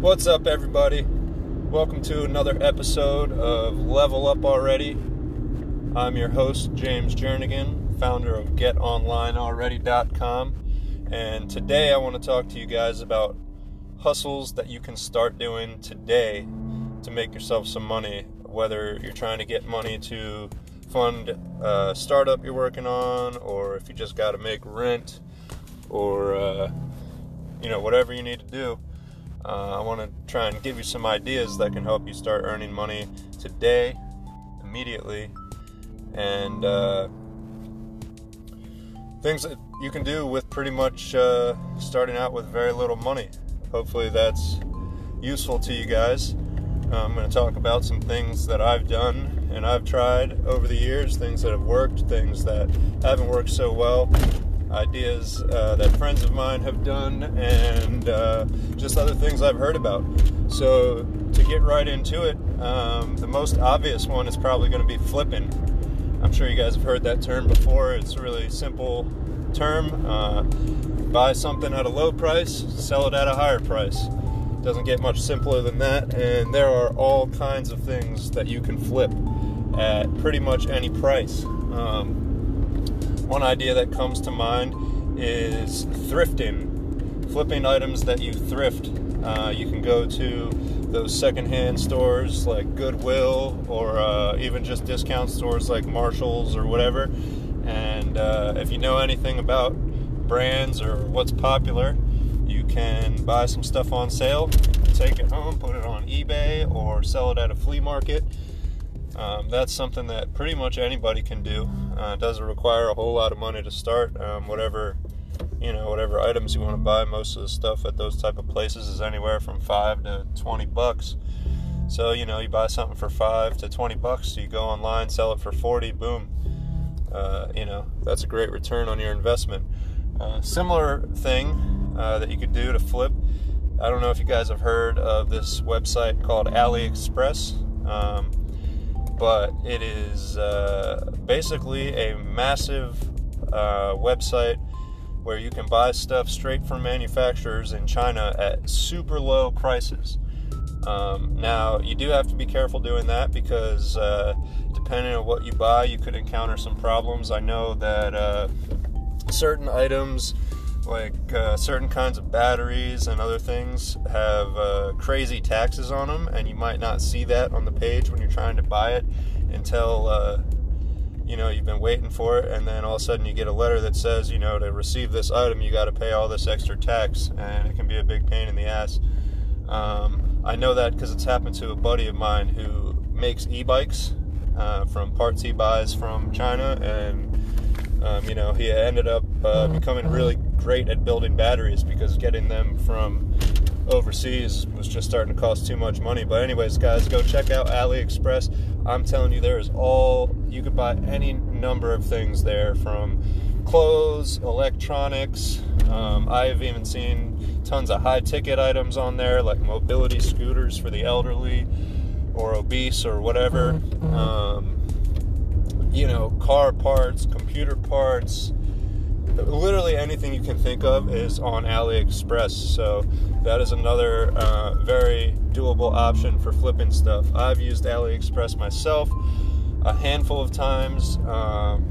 What's up, everybody? Welcome to another episode of Level Up Already. I'm your host, James Jernigan, founder of GetOnlineAlready.com, and today I want to talk to you guys about hustles that you can start doing today to make yourself some money, whether you're trying to get money to fund a startup you're working on, or if you just got to make rent, or uh, you know, whatever you need to do uh, I want to try and give you some ideas that can help you start earning money today, immediately, and uh, things that you can do with pretty much uh, starting out with very little money. Hopefully, that's useful to you guys. I'm going to talk about some things that I've done and I've tried over the years, things that have worked, things that haven't worked so well, ideas uh, that friends of mine have done, and uh, just other things I've heard about. So, to get right into it, um, the most obvious one is probably going to be flipping. I'm sure you guys have heard that term before. It's a really simple term. Uh, buy something at a low price, sell it at a higher price. Doesn't get much simpler than that, and there are all kinds of things that you can flip at pretty much any price. Um, one idea that comes to mind is thrifting, flipping items that you thrift. Uh, you can go to those secondhand stores like Goodwill or uh, even just discount stores like Marshalls or whatever. And uh, if you know anything about brands or what's popular, you can buy some stuff on sale, take it home, put it on eBay, or sell it at a flea market um, that's something that pretty much anybody can do. Uh, it doesn't require a whole lot of money to start. Um, whatever you know, whatever items you want to buy, most of the stuff at those type of places is anywhere from five to twenty bucks. So you know, you buy something for five to twenty bucks, you go online, sell it for forty, boom. Uh, you know, that's a great return on your investment. Uh, similar thing uh, that you could do to flip. I don't know if you guys have heard of this website called AliExpress. Um, but it is uh, basically a massive uh, website where you can buy stuff straight from manufacturers in China at super low prices. Um, now, you do have to be careful doing that because uh, depending on what you buy, you could encounter some problems. I know that uh, certain items like uh, certain kinds of batteries and other things have uh, crazy taxes on them, and you might not see that on the page when you're trying to buy it until uh, you know you've been waiting for it, and then all of a sudden you get a letter that says you know to receive this item you got to pay all this extra tax, and it can be a big pain in the ass. Um, I know that because it's happened to a buddy of mine who makes e-bikes uh, from parts he buys from China, and um, you know he ended up uh, becoming really great at building batteries because getting them from overseas was just starting to cost too much money. But anyways, guys, go check out AliExpress. I'm telling you, there is all you could buy any number of things there from clothes, electronics. Um, I've even seen tons of high ticket items on there, like mobility scooters for the elderly or obese or whatever. Um, you know, car parts, computer parts, literally anything you can think of is on AliExpress. So that is another uh, very doable option for flipping stuff. I've used AliExpress myself a handful of times, um,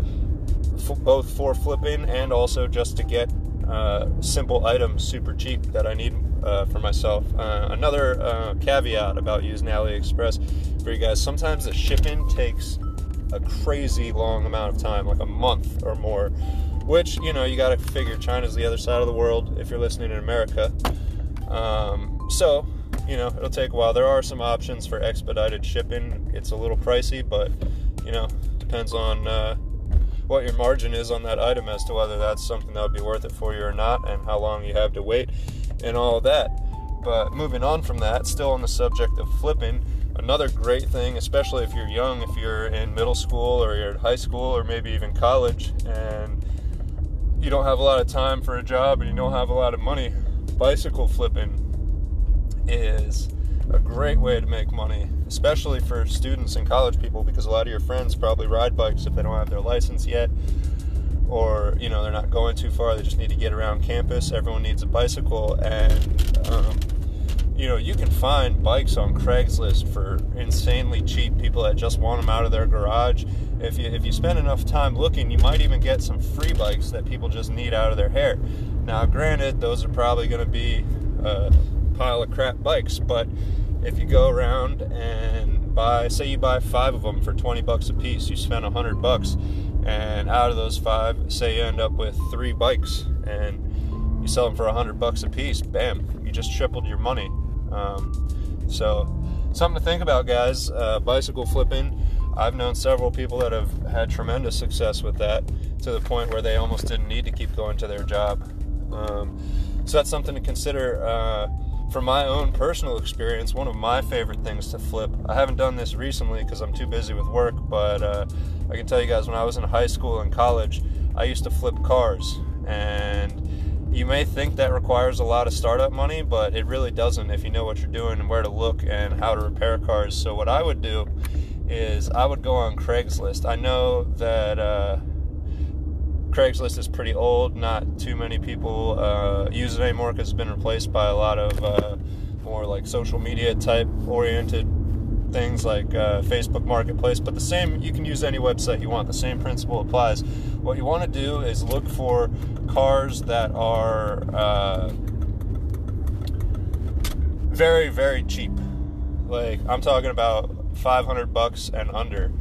f- both for flipping and also just to get uh, simple items super cheap that I need uh, for myself. Uh, another uh, caveat about using AliExpress for you guys sometimes the shipping takes a crazy long amount of time, like a month or more which you know you got to figure China's the other side of the world if you're listening in America. Um, so you know it'll take a while. There are some options for expedited shipping. It's a little pricey, but you know depends on uh, what your margin is on that item as to whether that's something that would be worth it for you or not, and how long you have to wait, and all of that. But moving on from that, still on the subject of flipping, another great thing, especially if you're young, if you're in middle school or you're in high school or maybe even college, and you don't have a lot of time for a job and you don't have a lot of money, bicycle flipping is a great way to make money, especially for students and college people, because a lot of your friends probably ride bikes if they don't have their license yet, or you know they're not going too far. They just need to get around campus. Everyone needs a bicycle, and um, you know you can find bikes on Craigslist for insanely cheap. People that just want them out of their garage. If you if you spend enough time looking, you might even get some free bikes that people just need out of their hair. Now, granted, those are probably going to be a pile of crap bikes, but if you go around and buy, say you buy five of them for 20 bucks a piece, you spend 100 bucks, and out of those five, say you end up with three bikes, and you sell them for 100 bucks a piece, bam, you just tripled your money. Um, so, something to think about, guys. Uh, bicycle flipping. I've known several people that have had tremendous success with that to the point where they almost didn't need to keep going to their job. Um, so that's something to consider. Uh, from my own personal experience, one of my favorite things to flip. I haven't done this recently because I'm too busy with work, but uh, I can tell you guys when I was in high school and college, I used to flip cars. And you may think that requires a lot of startup money, but it really doesn't if you know what you're doing and where to look and how to repair cars. So, what I would do is I would go on Craigslist. I know that. Uh, Craigslist is pretty old. Not too many people uh, use it anymore because it's been replaced by a lot of uh, more like social media type oriented things like uh, Facebook Marketplace. But the same, you can use any website you want. The same principle applies. What you want to do is look for cars that are uh, very, very cheap. Like I'm talking about 500 bucks and under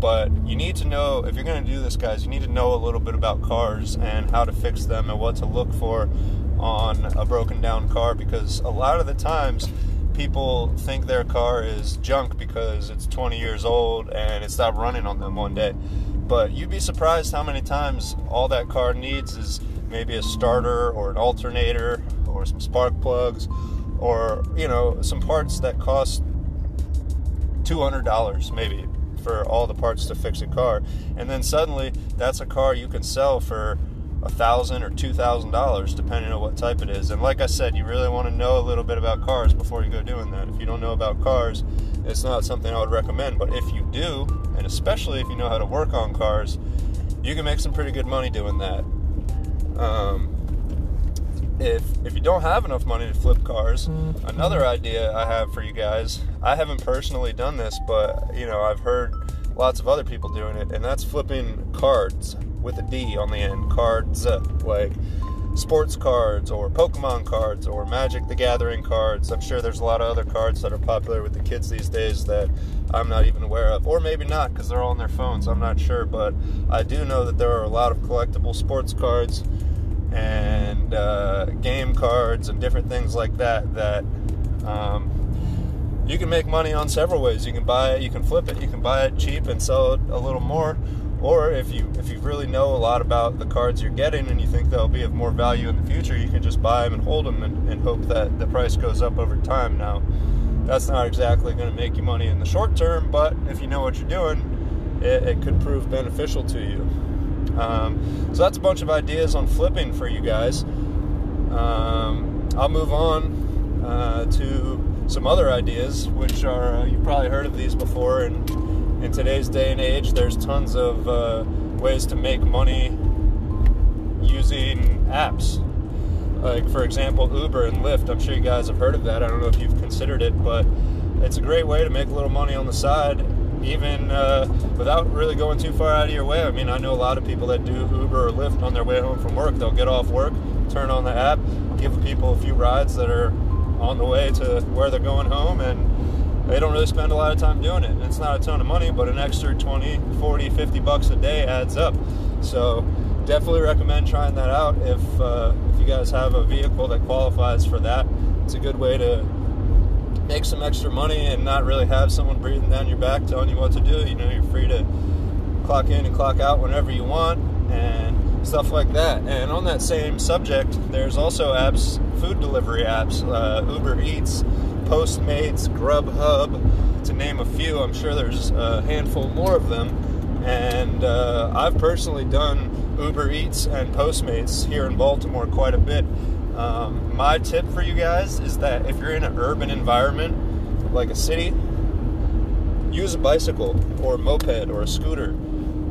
but you need to know if you're going to do this guys you need to know a little bit about cars and how to fix them and what to look for on a broken down car because a lot of the times people think their car is junk because it's 20 years old and it stopped running on them one day but you'd be surprised how many times all that car needs is maybe a starter or an alternator or some spark plugs or you know some parts that cost $200 maybe for all the parts to fix a car. And then suddenly that's a car you can sell for a thousand or two thousand dollars depending on what type it is. And like I said, you really want to know a little bit about cars before you go doing that. If you don't know about cars, it's not something I would recommend. But if you do, and especially if you know how to work on cars, you can make some pretty good money doing that. Um, if if you don't have enough money to flip cars, another idea I have for you guys. I haven't personally done this, but you know I've heard lots of other people doing it, and that's flipping cards with a D on the end. Cards like sports cards or Pokemon cards or Magic the Gathering cards. I'm sure there's a lot of other cards that are popular with the kids these days that I'm not even aware of, or maybe not because they're all on their phones. I'm not sure, but I do know that there are a lot of collectible sports cards and uh, game cards and different things like that that um, you can make money on several ways. You can buy it, you can flip it, you can buy it cheap and sell it a little more. Or if you if you really know a lot about the cards you're getting and you think they'll be of more value in the future, you can just buy them and hold them and, and hope that the price goes up over time. Now, that's not exactly going to make you money in the short term, but if you know what you're doing, it, it could prove beneficial to you. Um, so that's a bunch of ideas on flipping for you guys. Um, I'll move on uh, to some other ideas, which are uh, you've probably heard of these before. In today's day and age, there's tons of uh, ways to make money using apps. Like for example, Uber and Lyft. I'm sure you guys have heard of that. I don't know if you've considered it, but it's a great way to make a little money on the side even uh, without really going too far out of your way. I mean, I know a lot of people that do Uber or Lyft on their way home from work. They'll get off work, turn on the app, give people a few rides that are on the way to where they're going home, and they don't really spend a lot of time doing it. It's not a ton of money, but an extra 20, 40, 50 bucks a day adds up. So definitely recommend trying that out if, uh, if you guys have a vehicle that qualifies for that. It's a good way to make some extra money and not really have someone breathing down your back telling you what to do. You know, you're free to clock in and clock out whenever you want and stuff like that. And on that same subject, there's also apps, food delivery apps, uh, Uber Eats, Postmates, Grubhub, to name a few. I'm sure there's a handful more of them. And uh, I've personally done Uber Eats and Postmates here in Baltimore quite a bit um, my tip for you guys is that if you're in an urban environment, like a city, use a bicycle or a moped or a scooter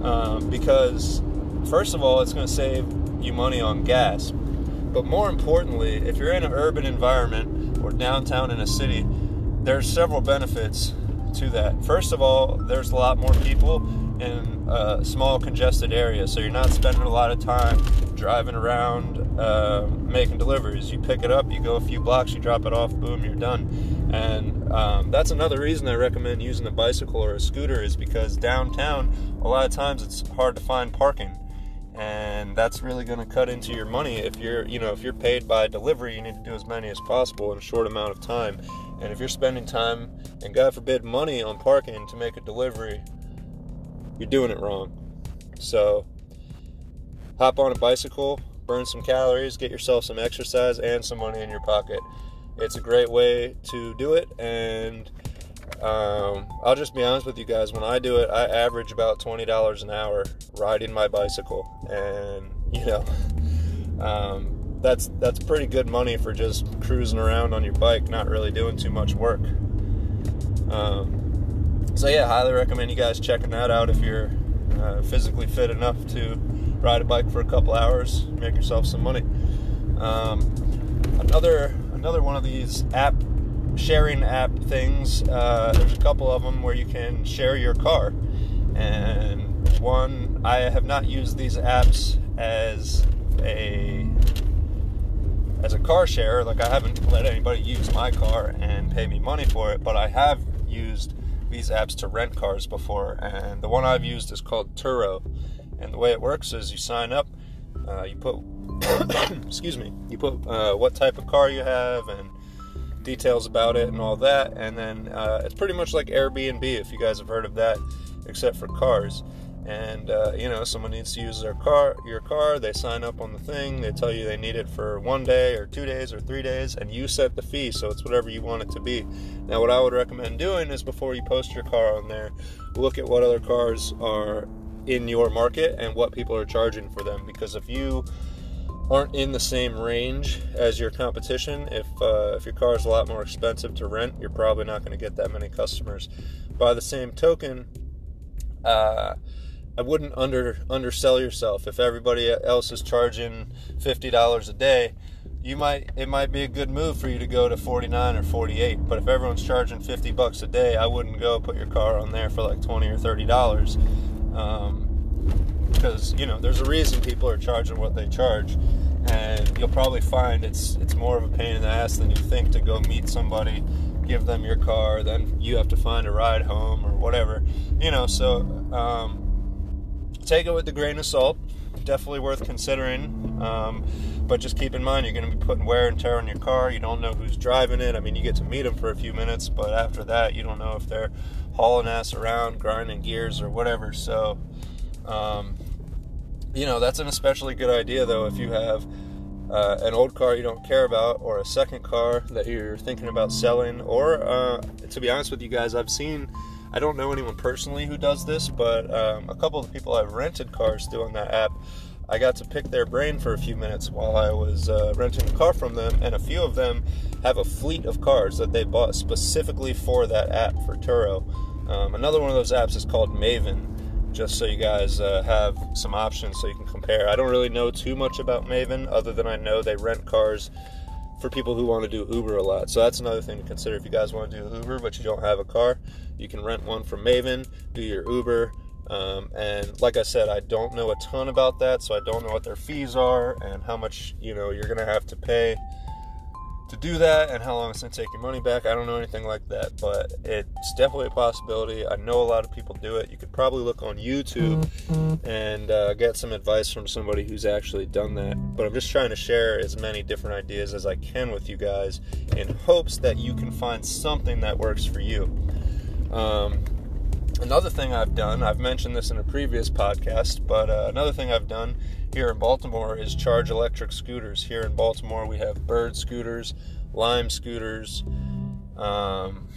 um, because, first of all, it's going to save you money on gas. But more importantly, if you're in an urban environment or downtown in a city, there's several benefits to that. First of all, there's a lot more people in a small congested area, so you're not spending a lot of time driving around uh, making deliveries. You pick it up, you go a few blocks, you drop it off, boom, you're done. And um, that's another reason I recommend using a bicycle or a scooter is because downtown, a lot of times it's hard to find parking and that's really going to cut into your money. If you're you know if you're paid by delivery you need to do as many as possible in a short amount of time. And if you're spending time and god forbid money on parking to make a delivery you're doing it wrong. So hop on a bicycle burn some calories get yourself some exercise and some money in your pocket. It's a great way to do it and um, I'll just be honest with you guys. When I do it, I average about twenty dollars an hour riding my bicycle, and you know, um, that's that's pretty good money for just cruising around on your bike, not really doing too much work. Um, so yeah, highly recommend you guys checking that out if you're uh, physically fit enough to ride a bike for a couple hours, make yourself some money. Um, another another one of these app sharing app things. Uh, there's a couple of them where you can share your car, and one I have not used these apps as a as a car share. Like I haven't let anybody use my car and pay me money for it, but I have used these apps to rent cars before, and the one I've used is called Turo. And the way it works is you sign up, uh, you put excuse me, you put uh, what type of car you have and details about it and all that. And then uh, it's pretty much like Airbnb if you guys have heard of that, except for cars. And uh, you know, someone needs to use their car, your car. They sign up on the thing. They tell you they need it for one day or two days or three days, and you set the fee. So it's whatever you want it to be. Now, what I would recommend doing is before you post your car on there, look at what other cars are in your market and what people are charging for them. Because if you aren't in the same range as your competition. If uh, if your car is a lot more expensive to rent, you're probably not going to get that many customers. By the same token, uh, I wouldn't under undersell yourself. If everybody else is charging fifty dollars a day, you might it might be a good move for you to go to 49 or 48 but if everyone's charging 50 bucks a day i wouldn't go put your car on there for like 20 or 30 dollars um, because you know there's a reason people are charging what they charge and you'll probably find it's it's more of a pain in the ass than you think to go meet somebody give them your car then you have to find a ride home or whatever you know so um, take it with a grain of salt definitely worth considering um, but just keep in mind you're going to be putting wear and tear on your car you don't know who's driving it i mean you get to meet them for a few minutes but after that you don't know if they're hauling ass around grinding gears or whatever so um, you know, that's an especially good idea though if you have uh, an old car you don't care about or a second car that you're thinking about selling. Or, uh, to be honest with you guys, I've seen, I don't know anyone personally who does this, but um, a couple of people I've rented cars to on that app. I got to pick their brain for a few minutes while I was uh, renting a car from them, and a few of them have a fleet of cars that they bought specifically for that app for Turo. Um, another one of those apps is called Maven, just so you guys uh, have some options so you can compare. I don't really know too much about Maven other than I know they rent cars for people who want to do Uber a lot. So that's another thing to consider. If you guys want to do Uber but you don't have a car, you can rent one from Maven, do your Uber. Um, and like I said, I don't know a ton about that, so I don't know what their fees are and how much you know you're gonna have to pay to do that and how long it's going to take your money back. I don't know anything like that, but it's definitely a possibility. I know a lot of people do it. You could probably look on YouTube and uh, get some advice from somebody who's actually done that. But I'm just trying to share as many different ideas as I can with you guys in hopes that you can find something that works for you. Um, another thing I've done, I've mentioned this in a previous podcast, but uh, another thing I've done here in Baltimore is charge electric scooters. Here in Baltimore, we have Bird scooters, Lime scooters, um,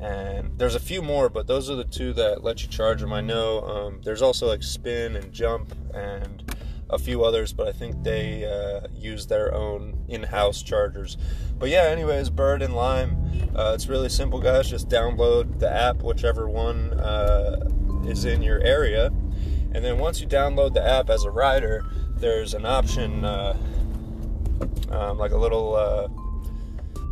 and there's a few more, but those are the two that let you charge them. I know um, there's also like Spin and Jump and a few others, but I think they uh, use their own in-house chargers. But yeah, anyways, Bird and Lime. Uh, it's really simple, guys. Just download the app, whichever one uh, is in your area, and then once you download the app as a rider, there's an option, uh, um, like a little. Uh,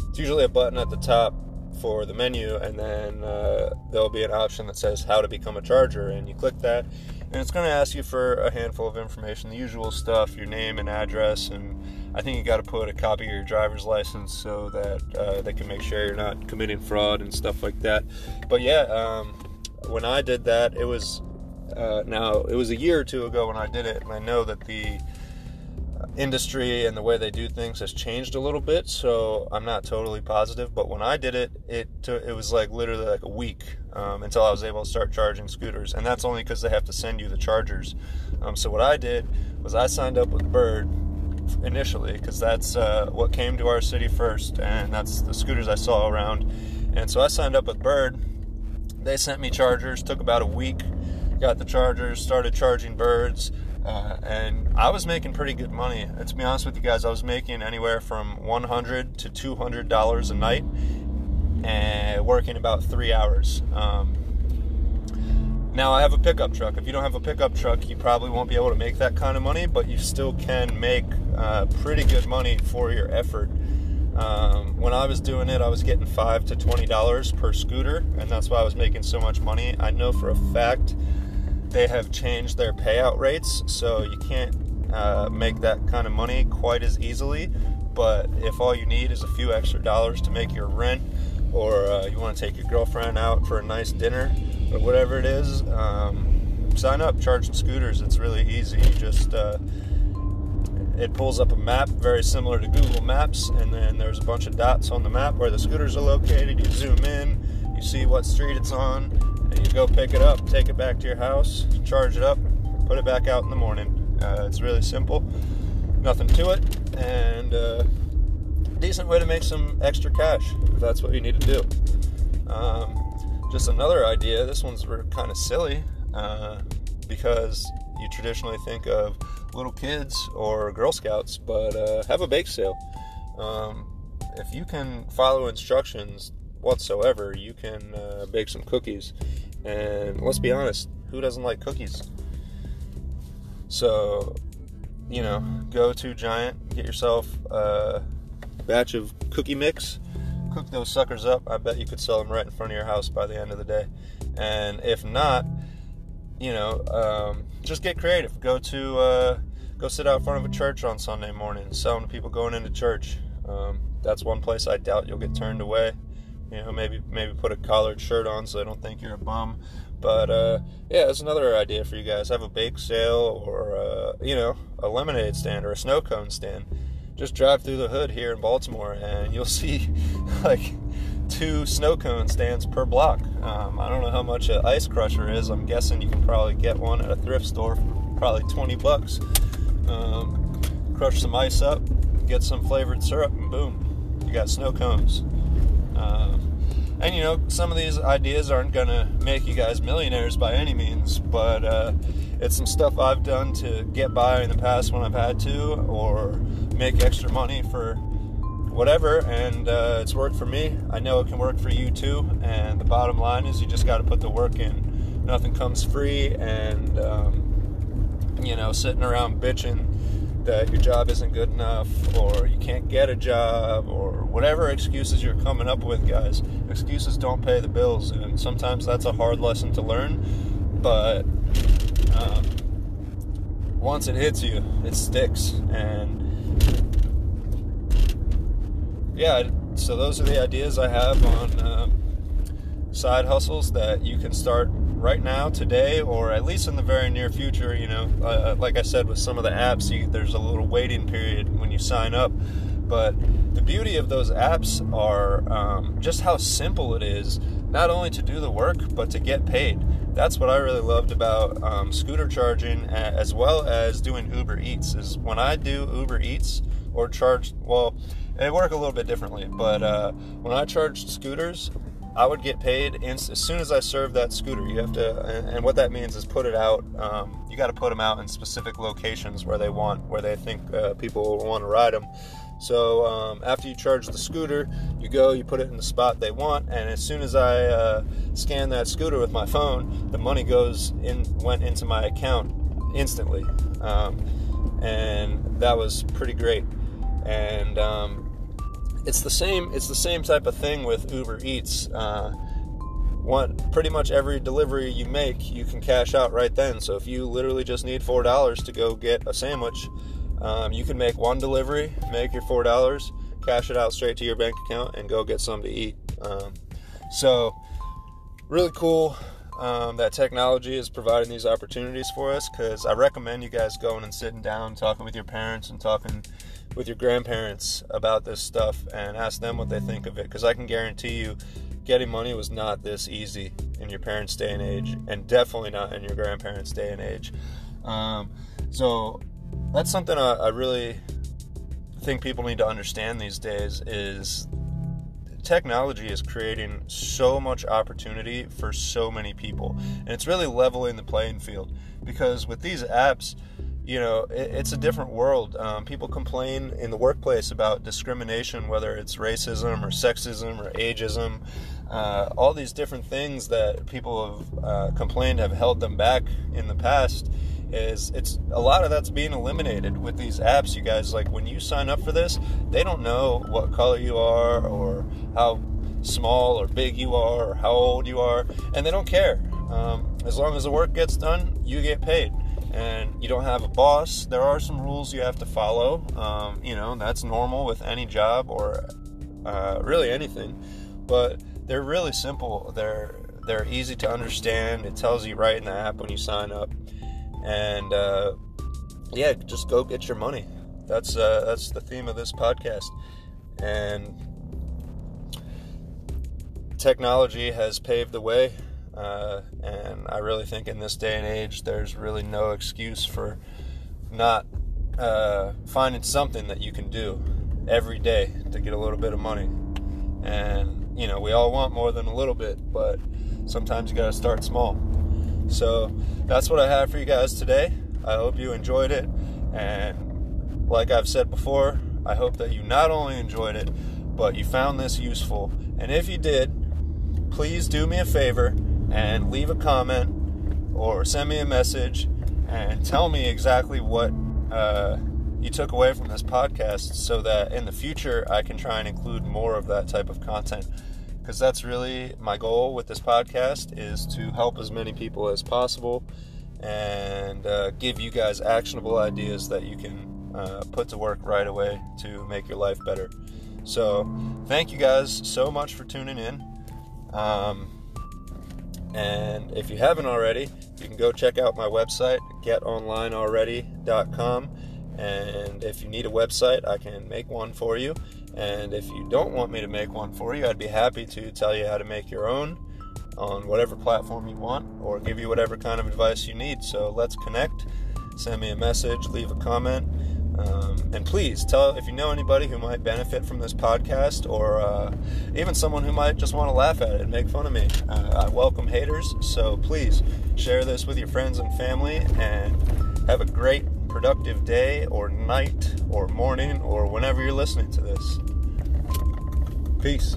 it's usually a button at the top for the menu, and then uh, there'll be an option that says how to become a charger, and you click that, and it's going to ask you for a handful of information, the usual stuff, your name and address, and I think you got to put a copy of your driver's license so that uh, they can make sure you're not committing fraud and stuff like that. But yeah, um, when I did that, it was uh, now it was a year or two ago when I did it, and I know that the industry and the way they do things has changed a little bit so i'm not totally positive but when i did it it it was like literally like a week um, until i was able to start charging scooters and that's only because they have to send you the chargers. Um, so what i did was i signed up with bird initially because that's uh, what came to our city first and that's the scooters i saw around. And so i signed up with bird. They sent me chargers took about a week got the chargers started charging birds uh, and I was making pretty good money. To be honest with you guys, I was making anywhere from 100 to 200 dollars a night, and working about three hours. Um, now I have a pickup truck. If you don't have a pickup truck, you probably won't be able to make that kind of money, but you still can make uh, pretty good money for your effort. Um, when I was doing it, I was getting five to twenty dollars per scooter, and that's why I was making so much money. I know for a fact they have changed their payout rates, so you can't uh, make that kind of money quite as easily. But if all you need is a few extra dollars to make your rent, or uh, you want to take your girlfriend out for a nice dinner, or whatever it is, um, sign up, charge some scooters. It's really easy. You just uh, it pulls up a map very similar to Google Maps, and then there's a bunch of dots on the map where the scooters are located. You zoom in, you see what street it's on, and you go pick it up, take it back to your house, charge it up, put it back out in the morning. Uh, it's really simple, nothing to it, and uh, decent way to make some extra cash if that's what you need to do. Um, just another idea. This one's kind of silly uh, because you traditionally think of little kids or Girl Scouts, but uh, have a bake sale. Um, if you can follow instructions whatsoever, you can uh, bake some cookies. And let's be honest, who doesn't like cookies? So, you know, go to Giant, get yourself a batch of cookie mix, cook those suckers up. I bet you could sell them right in front of your house by the end of the day. And if not, you know, um, just get creative. Go to uh, go sit out in front of a church on Sunday morning, selling to people going into church. Um, that's one place I doubt you'll get turned away. You know, maybe maybe put a collared shirt on so they don't think you're a bum. But uh, yeah, that's another idea for you guys. Have a bake sale or uh, you know a lemonade stand or a snow cone stand. Just drive through the hood here in Baltimore, and you'll see like two snow cone stands per block. Um, I don't know how much an ice crusher is. I'm guessing you can probably get one at a thrift store for probably 20 bucks. Um, crush some ice up, get some flavored syrup, and boom, you got snow cones. Um, and you know, some of these ideas aren't gonna make you guys millionaires by any means, but uh, it's some stuff I've done to get by in the past when I've had to, or make extra money for whatever, and uh, it's worked for me. I know it can work for you too. And the bottom line is, you just got to put the work in. Nothing comes free, and um, you know, sitting around bitching that your job isn't good enough or you can't get a job or whatever excuses you're coming up with, guys. Excuses don't pay the bills, and sometimes that's a hard lesson to learn, but um, once it hits you, it sticks. And yeah, so those are the ideas I have on um, side hustles that you can start right now, today, or at least in the very near future. You know, uh, like I said, with some of the apps, you, there's a little waiting period when you sign up. But the beauty of those apps are um, just how simple it is, not only to do the work, but to get paid. That's what I really loved about um, scooter charging, as well as doing Uber Eats. Is when I do Uber Eats or charge, well, they work a little bit differently. But uh, when I charged scooters, I would get paid as soon as I served that scooter. You have to, and what that means is put it out. Um, you got to put them out in specific locations where they want, where they think uh, people want to ride them. So um, after you charge the scooter, you go, you put it in the spot they want, and as soon as I uh, scan that scooter with my phone, the money goes in, went into my account instantly, um, and that was pretty great. And um, it's the same, it's the same type of thing with Uber Eats. Uh, one, pretty much every delivery you make, you can cash out right then. So if you literally just need four dollars to go get a sandwich um, you can make one delivery, make your four dollars, cash it out straight to your bank account, and go get some to eat. Um, so, really cool um, that technology is providing these opportunities for us. Because I recommend you guys going and sitting down, talking with your parents, and talking with your grandparents about this stuff, and ask them what they think of it. Because I can guarantee you, getting money was not this easy in your parents' day and age, and definitely not in your grandparents' day and age. Um, so that's something I, I really think people need to understand these days is technology is creating so much opportunity for so many people. And it's really leveling the playing field because with these apps you know it, it's a different world. Um, people complain in the workplace about discrimination whether it's racism or sexism or ageism. Uh, all these different things that people have uh, complained have held them back in the past is it's a lot of that's being eliminated with these apps you guys. Like when you sign up for this they don't know what color you are or how small or big you are or how old you are and they don't care. Um, as long as the work gets done you get paid. And you don't have a boss there are some rules you have to follow. Um, you know that's normal with any job or uh, really anything. But they're really simple. They're they're easy to understand. It tells you right in the app when you sign up and uh, yeah, just go get your money. That's uh, that's the theme of this podcast, and technology has paved the way. Uh, and I really think in this day and age, there's really no excuse for not uh, finding something that you can do every day to get a little bit of money. And you know, we all want more than a little bit, but sometimes you got to start small. So that's what I have for you guys today. I hope you enjoyed it. And like I've said before, I hope that you not only enjoyed it, but you found this useful. And if you did, please do me a favor and leave a comment or send me a message and tell me exactly what uh, you took away from this podcast so that in the future I can try and include more of that type of content because that's really my goal with this podcast is to help as many people as possible and uh, give you guys actionable ideas that you can uh, put to work right away to make your life better. So thank you guys so much for tuning in. Um, and if you haven't already you can go check out my website getonlinealready.com and if you need a website i can make one for you and if you don't want me to make one for you, I'd be happy to tell you how to make your own on whatever platform you want or give you whatever kind of advice you need. So let's connect. Send me a message, leave a comment. Um, and please tell if you know anybody who might benefit from this podcast or uh, even someone who might just want to laugh at it and make fun of me. Uh, I welcome haters, so please share this with your friends and family and have a great productive day or night or morning or whenever you're listening to this. Peace.